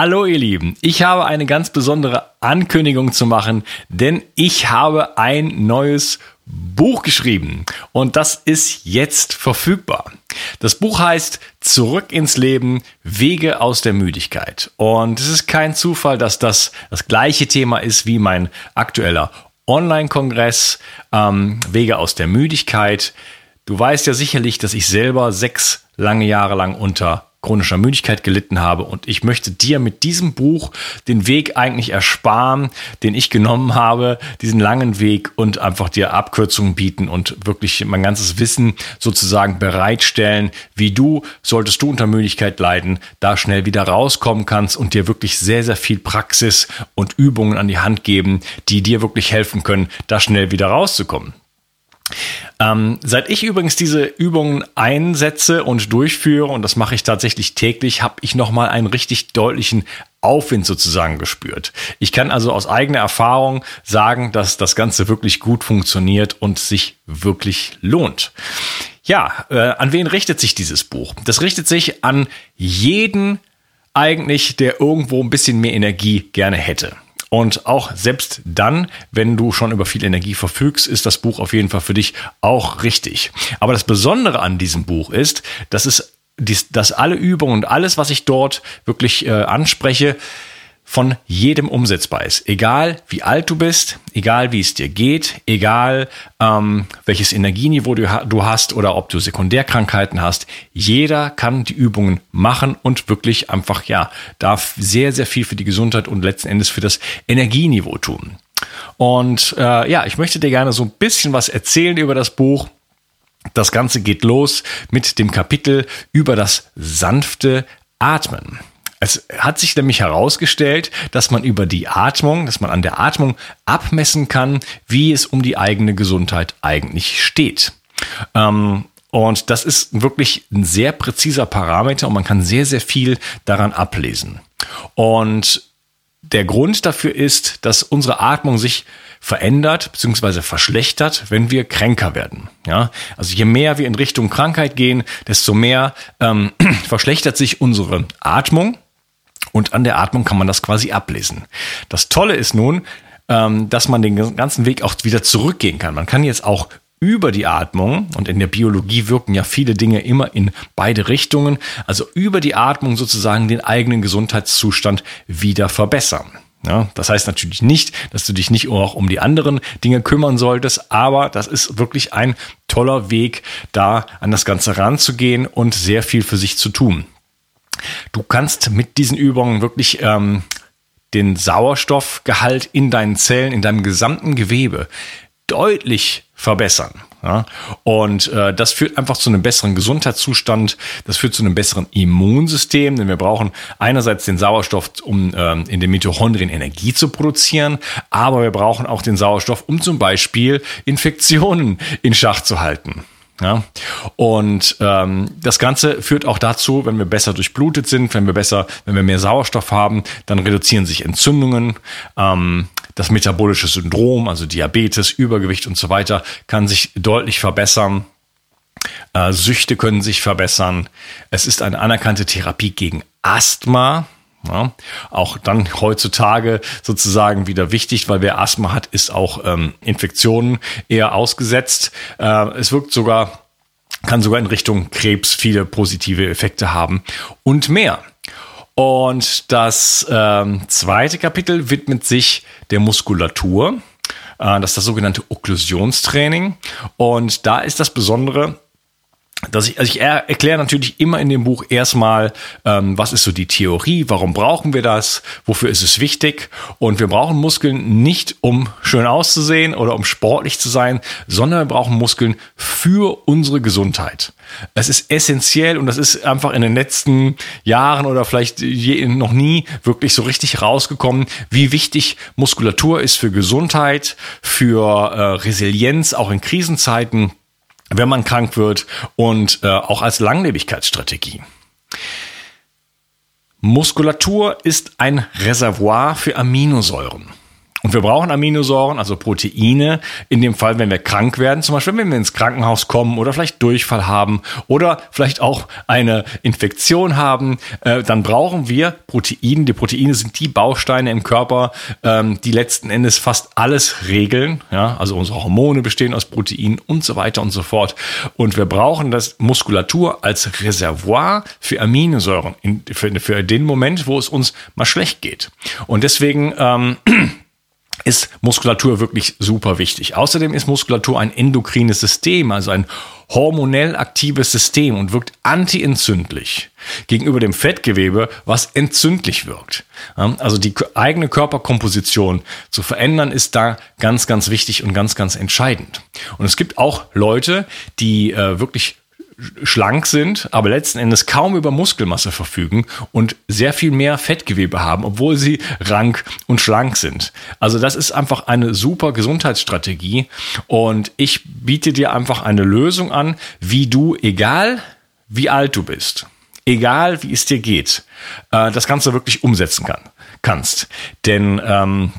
Hallo ihr Lieben, ich habe eine ganz besondere Ankündigung zu machen, denn ich habe ein neues Buch geschrieben und das ist jetzt verfügbar. Das Buch heißt Zurück ins Leben, Wege aus der Müdigkeit. Und es ist kein Zufall, dass das das gleiche Thema ist wie mein aktueller Online-Kongress ähm, Wege aus der Müdigkeit. Du weißt ja sicherlich, dass ich selber sechs lange Jahre lang unter chronischer Müdigkeit gelitten habe. Und ich möchte dir mit diesem Buch den Weg eigentlich ersparen, den ich genommen habe, diesen langen Weg und einfach dir Abkürzungen bieten und wirklich mein ganzes Wissen sozusagen bereitstellen, wie du, solltest du unter Müdigkeit leiden, da schnell wieder rauskommen kannst und dir wirklich sehr, sehr viel Praxis und Übungen an die Hand geben, die dir wirklich helfen können, da schnell wieder rauszukommen. Ähm, seit ich übrigens diese Übungen einsetze und durchführe, und das mache ich tatsächlich täglich, habe ich nochmal einen richtig deutlichen Aufwind sozusagen gespürt. Ich kann also aus eigener Erfahrung sagen, dass das Ganze wirklich gut funktioniert und sich wirklich lohnt. Ja, äh, an wen richtet sich dieses Buch? Das richtet sich an jeden eigentlich, der irgendwo ein bisschen mehr Energie gerne hätte. Und auch selbst dann, wenn du schon über viel Energie verfügst, ist das Buch auf jeden Fall für dich auch richtig. Aber das Besondere an diesem Buch ist, dass es, dass alle Übungen und alles, was ich dort wirklich äh, anspreche, von jedem umsetzbar ist. Egal wie alt du bist, egal wie es dir geht, egal ähm, welches Energieniveau du, du hast oder ob du Sekundärkrankheiten hast, jeder kann die Übungen machen und wirklich einfach, ja, darf sehr, sehr viel für die Gesundheit und letzten Endes für das Energieniveau tun. Und äh, ja, ich möchte dir gerne so ein bisschen was erzählen über das Buch. Das Ganze geht los mit dem Kapitel über das sanfte Atmen. Es hat sich nämlich herausgestellt, dass man über die Atmung, dass man an der Atmung abmessen kann, wie es um die eigene Gesundheit eigentlich steht. Ähm, und das ist wirklich ein sehr präziser Parameter und man kann sehr, sehr viel daran ablesen. Und der Grund dafür ist, dass unsere Atmung sich verändert bzw. verschlechtert, wenn wir kränker werden. Ja, also je mehr wir in Richtung Krankheit gehen, desto mehr ähm, verschlechtert sich unsere Atmung und an der Atmung kann man das quasi ablesen. Das Tolle ist nun, ähm, dass man den ganzen Weg auch wieder zurückgehen kann. Man kann jetzt auch über die Atmung, und in der Biologie wirken ja viele Dinge immer in beide Richtungen, also über die Atmung sozusagen den eigenen Gesundheitszustand wieder verbessern. Ja, das heißt natürlich nicht, dass du dich nicht auch um die anderen Dinge kümmern solltest, aber das ist wirklich ein toller Weg, da an das Ganze ranzugehen und sehr viel für sich zu tun. Du kannst mit diesen Übungen wirklich ähm, den Sauerstoffgehalt in deinen Zellen, in deinem gesamten Gewebe deutlich verbessern. Ja? Und äh, das führt einfach zu einem besseren Gesundheitszustand, das führt zu einem besseren Immunsystem, denn wir brauchen einerseits den Sauerstoff, um ähm, in den Mitochondrien Energie zu produzieren, aber wir brauchen auch den Sauerstoff, um zum Beispiel Infektionen in Schach zu halten. Ja? Und ähm, das Ganze führt auch dazu, wenn wir besser durchblutet sind, wenn wir besser, wenn wir mehr Sauerstoff haben, dann reduzieren sich Entzündungen. Ähm, das metabolische Syndrom, also Diabetes, Übergewicht und so weiter, kann sich deutlich verbessern. Äh, Süchte können sich verbessern. Es ist eine anerkannte Therapie gegen Asthma. Ja, auch dann heutzutage sozusagen wieder wichtig, weil wer Asthma hat, ist auch ähm, Infektionen eher ausgesetzt. Äh, es wirkt sogar, kann sogar in Richtung Krebs viele positive Effekte haben und mehr. Und das ähm, zweite Kapitel widmet sich der Muskulatur. Äh, das ist das sogenannte Okklusionstraining. Und da ist das Besondere, dass ich, also ich erkläre natürlich immer in dem Buch erstmal, ähm, was ist so die Theorie, warum brauchen wir das, wofür ist es wichtig und wir brauchen Muskeln nicht, um schön auszusehen oder um sportlich zu sein, sondern wir brauchen Muskeln für unsere Gesundheit. Es ist essentiell und das ist einfach in den letzten Jahren oder vielleicht je, noch nie wirklich so richtig rausgekommen, wie wichtig Muskulatur ist für Gesundheit, für äh, Resilienz, auch in Krisenzeiten wenn man krank wird und äh, auch als Langlebigkeitsstrategie. Muskulatur ist ein Reservoir für Aminosäuren. Und wir brauchen Aminosäuren, also Proteine, in dem Fall, wenn wir krank werden, zum Beispiel, wenn wir ins Krankenhaus kommen oder vielleicht Durchfall haben oder vielleicht auch eine Infektion haben, äh, dann brauchen wir Proteine. Die Proteine sind die Bausteine im Körper, ähm, die letzten Endes fast alles regeln. Ja, also unsere Hormone bestehen aus Proteinen und so weiter und so fort. Und wir brauchen das Muskulatur als Reservoir für Aminosäuren in, für, für den Moment, wo es uns mal schlecht geht. Und deswegen ähm, ist Muskulatur wirklich super wichtig. Außerdem ist Muskulatur ein endokrines System, also ein hormonell aktives System und wirkt antientzündlich gegenüber dem Fettgewebe, was entzündlich wirkt. Also die eigene Körperkomposition zu verändern ist da ganz, ganz wichtig und ganz, ganz entscheidend. Und es gibt auch Leute, die äh, wirklich schlank sind, aber letzten Endes kaum über Muskelmasse verfügen und sehr viel mehr Fettgewebe haben, obwohl sie rank und schlank sind. Also das ist einfach eine super Gesundheitsstrategie und ich biete dir einfach eine Lösung an, wie du, egal wie alt du bist, egal wie es dir geht, äh, das Ganze wirklich umsetzen kann, kannst. Denn ähm,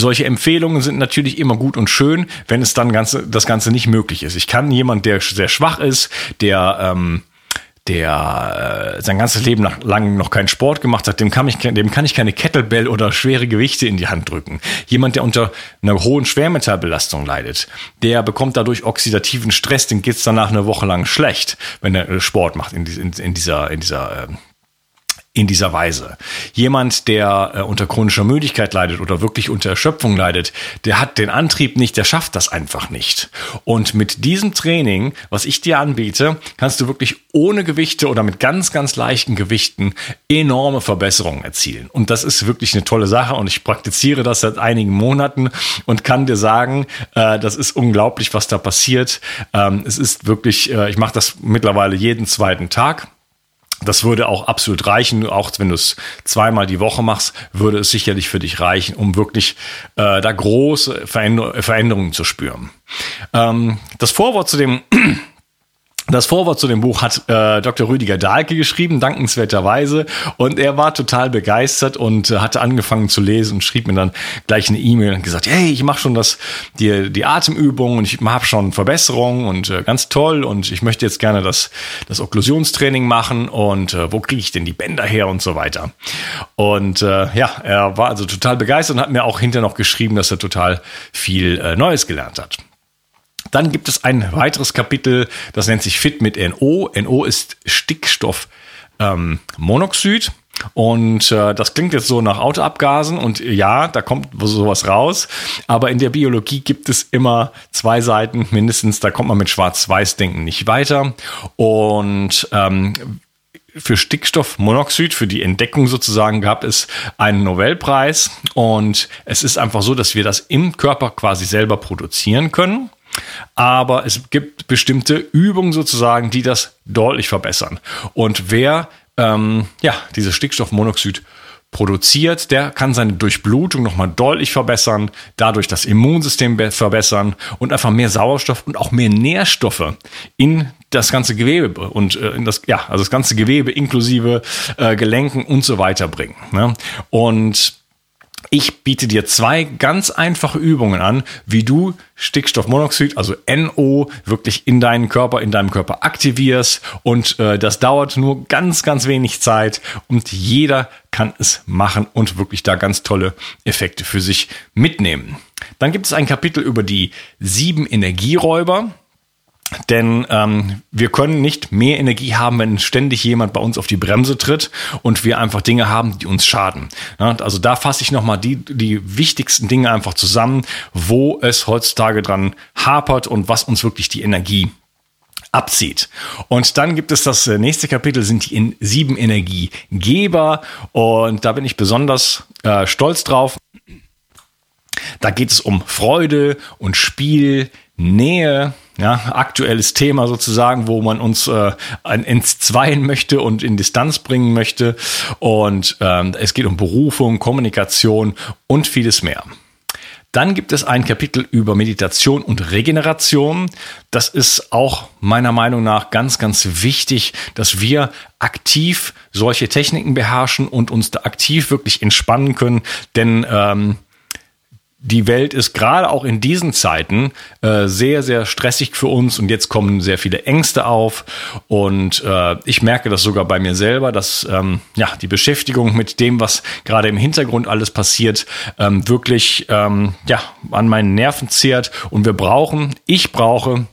solche Empfehlungen sind natürlich immer gut und schön, wenn es dann ganze, das Ganze nicht möglich ist. Ich kann jemand, der sehr schwach ist, der ähm, der äh, sein ganzes Leben lang noch keinen Sport gemacht hat, dem kann, ich, dem kann ich keine Kettlebell oder schwere Gewichte in die Hand drücken. Jemand, der unter einer hohen Schwermetallbelastung leidet, der bekommt dadurch oxidativen Stress, dem geht's danach eine Woche lang schlecht, wenn er äh, Sport macht in, in, in dieser, in dieser äh, in dieser Weise. Jemand, der äh, unter chronischer Müdigkeit leidet oder wirklich unter Erschöpfung leidet, der hat den Antrieb nicht, der schafft das einfach nicht. Und mit diesem Training, was ich dir anbiete, kannst du wirklich ohne Gewichte oder mit ganz, ganz leichten Gewichten enorme Verbesserungen erzielen. Und das ist wirklich eine tolle Sache und ich praktiziere das seit einigen Monaten und kann dir sagen, äh, das ist unglaublich, was da passiert. Ähm, es ist wirklich, äh, ich mache das mittlerweile jeden zweiten Tag. Das würde auch absolut reichen, auch wenn du es zweimal die Woche machst, würde es sicherlich für dich reichen, um wirklich äh, da große Veränder Veränderungen zu spüren. Ähm, das Vorwort zu dem das Vorwort zu dem Buch hat äh, Dr. Rüdiger Dahlke geschrieben, dankenswerterweise. Und er war total begeistert und äh, hatte angefangen zu lesen und schrieb mir dann gleich eine E-Mail und gesagt, hey, ich mache schon das, die, die Atemübung und ich habe schon Verbesserungen und äh, ganz toll und ich möchte jetzt gerne das, das Okklusionstraining machen und äh, wo kriege ich denn die Bänder her und so weiter. Und äh, ja, er war also total begeistert und hat mir auch hinterher noch geschrieben, dass er total viel äh, Neues gelernt hat. Dann gibt es ein weiteres Kapitel, das nennt sich Fit mit NO. NO ist Stickstoffmonoxid. Ähm, und äh, das klingt jetzt so nach Autoabgasen und ja, da kommt sowas raus. Aber in der Biologie gibt es immer zwei Seiten mindestens. Da kommt man mit Schwarz-Weiß-Denken nicht weiter. Und ähm, für Stickstoffmonoxid, für die Entdeckung sozusagen, gab es einen Nobelpreis. Und es ist einfach so, dass wir das im Körper quasi selber produzieren können. Aber es gibt bestimmte Übungen sozusagen, die das deutlich verbessern. Und wer ähm, ja, dieses Stickstoffmonoxid produziert, der kann seine Durchblutung nochmal deutlich verbessern, dadurch das Immunsystem verbessern und einfach mehr Sauerstoff und auch mehr Nährstoffe in das ganze Gewebe und äh, in das, ja, also das ganze Gewebe inklusive äh, Gelenken und so weiter bringen. Ne? Und ich biete dir zwei ganz einfache Übungen an, wie du Stickstoffmonoxid, also NO, wirklich in deinen Körper, in deinem Körper aktivierst. Und äh, das dauert nur ganz, ganz wenig Zeit und jeder kann es machen und wirklich da ganz tolle Effekte für sich mitnehmen. Dann gibt es ein Kapitel über die sieben Energieräuber. Denn ähm, wir können nicht mehr Energie haben, wenn ständig jemand bei uns auf die Bremse tritt und wir einfach Dinge haben, die uns schaden. Ja, also da fasse ich nochmal die, die wichtigsten Dinge einfach zusammen, wo es heutzutage dran hapert und was uns wirklich die Energie abzieht. Und dann gibt es das äh, nächste Kapitel, sind die sieben Energiegeber. Und da bin ich besonders äh, stolz drauf. Da geht es um Freude und Spiel, Nähe, ja, aktuelles Thema sozusagen, wo man uns äh, ins Zweien möchte und in Distanz bringen möchte. Und ähm, es geht um Berufung, Kommunikation und vieles mehr. Dann gibt es ein Kapitel über Meditation und Regeneration. Das ist auch meiner Meinung nach ganz, ganz wichtig, dass wir aktiv solche Techniken beherrschen und uns da aktiv wirklich entspannen können. Denn ähm, die Welt ist gerade auch in diesen Zeiten äh, sehr, sehr stressig für uns und jetzt kommen sehr viele Ängste auf. Und äh, ich merke das sogar bei mir selber, dass ähm, ja die Beschäftigung mit dem, was gerade im Hintergrund alles passiert, ähm, wirklich ähm, ja an meinen Nerven zehrt. Und wir brauchen, ich brauche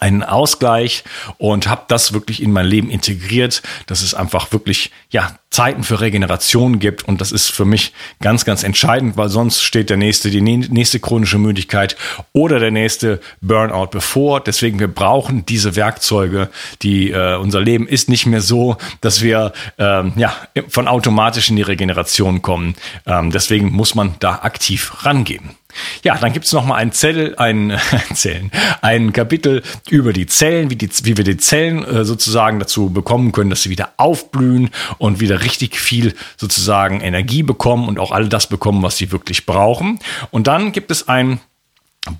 einen Ausgleich und habe das wirklich in mein Leben integriert, dass es einfach wirklich ja Zeiten für Regeneration gibt und das ist für mich ganz ganz entscheidend, weil sonst steht der nächste die nächste chronische Müdigkeit oder der nächste Burnout bevor. Deswegen wir brauchen diese Werkzeuge. Die äh, unser Leben ist nicht mehr so, dass wir ähm, ja von automatisch in die Regeneration kommen. Ähm, deswegen muss man da aktiv rangehen. Ja, dann gibt's noch mal ein Zettel, ein Zellen, ein Kapitel über die Zellen, wie, die, wie wir die Zellen äh, sozusagen dazu bekommen können, dass sie wieder aufblühen und wieder richtig viel sozusagen Energie bekommen und auch all das bekommen, was sie wirklich brauchen. Und dann gibt es ein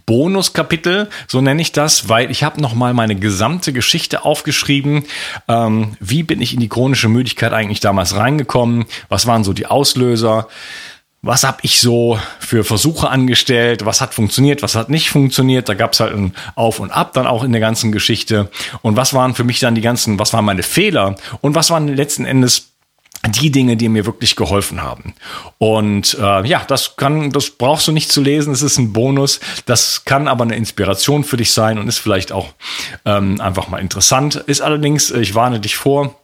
Bonuskapitel, so nenne ich das, weil ich habe nochmal meine gesamte Geschichte aufgeschrieben. Ähm, wie bin ich in die chronische Müdigkeit eigentlich damals reingekommen? Was waren so die Auslöser? Was habe ich so für Versuche angestellt, was hat funktioniert, was hat nicht funktioniert. Da gab es halt ein Auf und Ab dann auch in der ganzen Geschichte. Und was waren für mich dann die ganzen, was waren meine Fehler und was waren letzten Endes die Dinge, die mir wirklich geholfen haben. Und äh, ja, das kann, das brauchst du nicht zu lesen, es ist ein Bonus. Das kann aber eine Inspiration für dich sein und ist vielleicht auch ähm, einfach mal interessant. Ist allerdings, ich warne dich vor,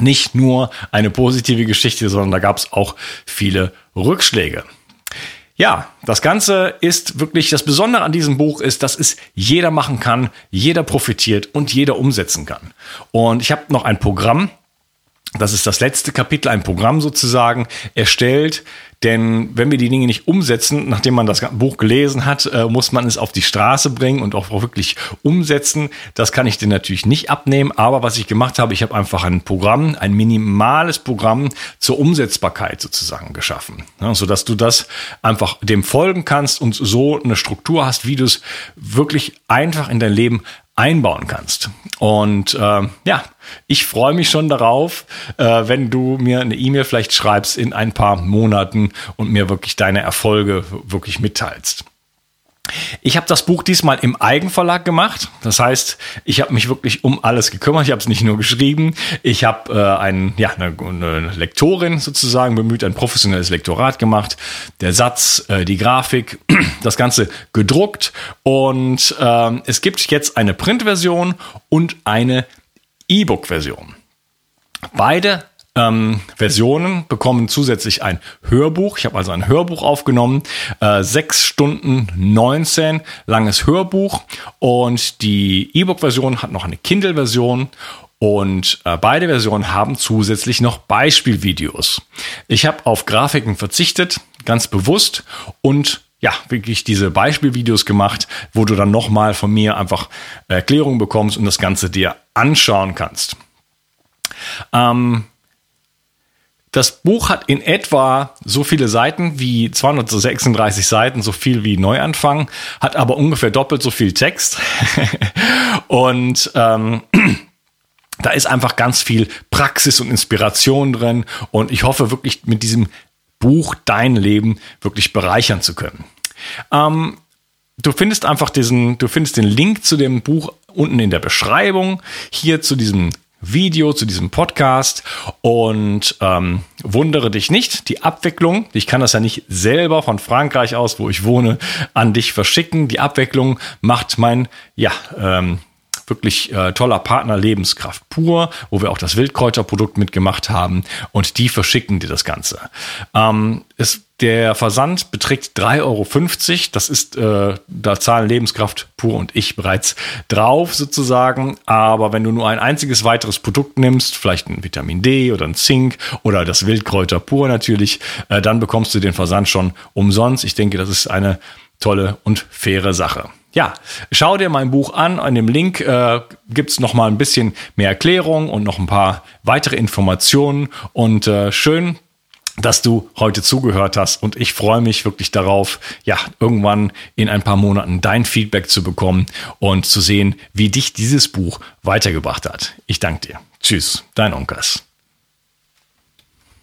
nicht nur eine positive Geschichte, sondern da gab es auch viele Rückschläge. Ja, das Ganze ist wirklich, das Besondere an diesem Buch ist, dass es jeder machen kann, jeder profitiert und jeder umsetzen kann. Und ich habe noch ein Programm, das ist das letzte Kapitel, ein Programm sozusagen, erstellt, denn wenn wir die Dinge nicht umsetzen, nachdem man das Buch gelesen hat, äh, muss man es auf die Straße bringen und auch wirklich umsetzen. Das kann ich dir natürlich nicht abnehmen. Aber was ich gemacht habe, ich habe einfach ein Programm, ein minimales Programm zur Umsetzbarkeit sozusagen geschaffen. Sodass du das einfach dem folgen kannst und so eine Struktur hast, wie du es wirklich einfach in dein Leben einbauen kannst. Und äh, ja, ich freue mich schon darauf, äh, wenn du mir eine E-Mail vielleicht schreibst in ein paar Monaten und mir wirklich deine Erfolge wirklich mitteilst. Ich habe das Buch diesmal im Eigenverlag gemacht. Das heißt, ich habe mich wirklich um alles gekümmert. Ich habe es nicht nur geschrieben. Ich habe äh, ein, ja, eine, eine, Lektorin sozusagen bemüht, ein professionelles Lektorat gemacht. Der Satz, äh, die Grafik, das Ganze gedruckt. Und äh, es gibt jetzt eine Printversion und eine E-Book-Version. Beide ähm, Versionen bekommen zusätzlich ein Hörbuch. Ich habe also ein Hörbuch aufgenommen, äh, 6 Stunden 19 langes Hörbuch und die E-Book-Version hat noch eine Kindle-Version und äh, beide Versionen haben zusätzlich noch Beispielvideos. Ich habe auf Grafiken verzichtet, ganz bewusst und ja, wirklich diese Beispielvideos gemacht, wo du dann nochmal von mir einfach Erklärungen bekommst und das Ganze dir anschauen kannst. Ähm, das Buch hat in etwa so viele Seiten wie 236 Seiten, so viel wie Neuanfang, hat aber ungefähr doppelt so viel Text. und ähm, da ist einfach ganz viel Praxis und Inspiration drin. Und ich hoffe wirklich mit diesem Buch dein Leben wirklich bereichern zu können. Ähm, du findest einfach diesen, du findest den Link zu dem Buch unten in der Beschreibung. Hier zu diesem Video zu diesem Podcast und ähm, wundere dich nicht, die Abwicklung, ich kann das ja nicht selber von Frankreich aus, wo ich wohne, an dich verschicken. Die Abwicklung macht mein ja, ähm, wirklich äh, toller Partner Lebenskraft pur, wo wir auch das Wildkräuterprodukt mitgemacht haben und die verschicken dir das Ganze. Ähm, es, der Versand beträgt 3,50 Euro. Das ist, äh, da zahlen Lebenskraft pur und ich bereits drauf sozusagen. Aber wenn du nur ein einziges weiteres Produkt nimmst, vielleicht ein Vitamin D oder ein Zink oder das Wildkräuter pur natürlich, äh, dann bekommst du den Versand schon umsonst. Ich denke, das ist eine tolle und faire Sache ja, schau dir mein Buch an. An dem Link äh, gibt es noch mal ein bisschen mehr Erklärung und noch ein paar weitere Informationen. Und äh, schön, dass du heute zugehört hast und ich freue mich wirklich darauf, ja, irgendwann in ein paar Monaten dein Feedback zu bekommen und zu sehen, wie dich dieses Buch weitergebracht hat. Ich danke dir. Tschüss, dein Onkas.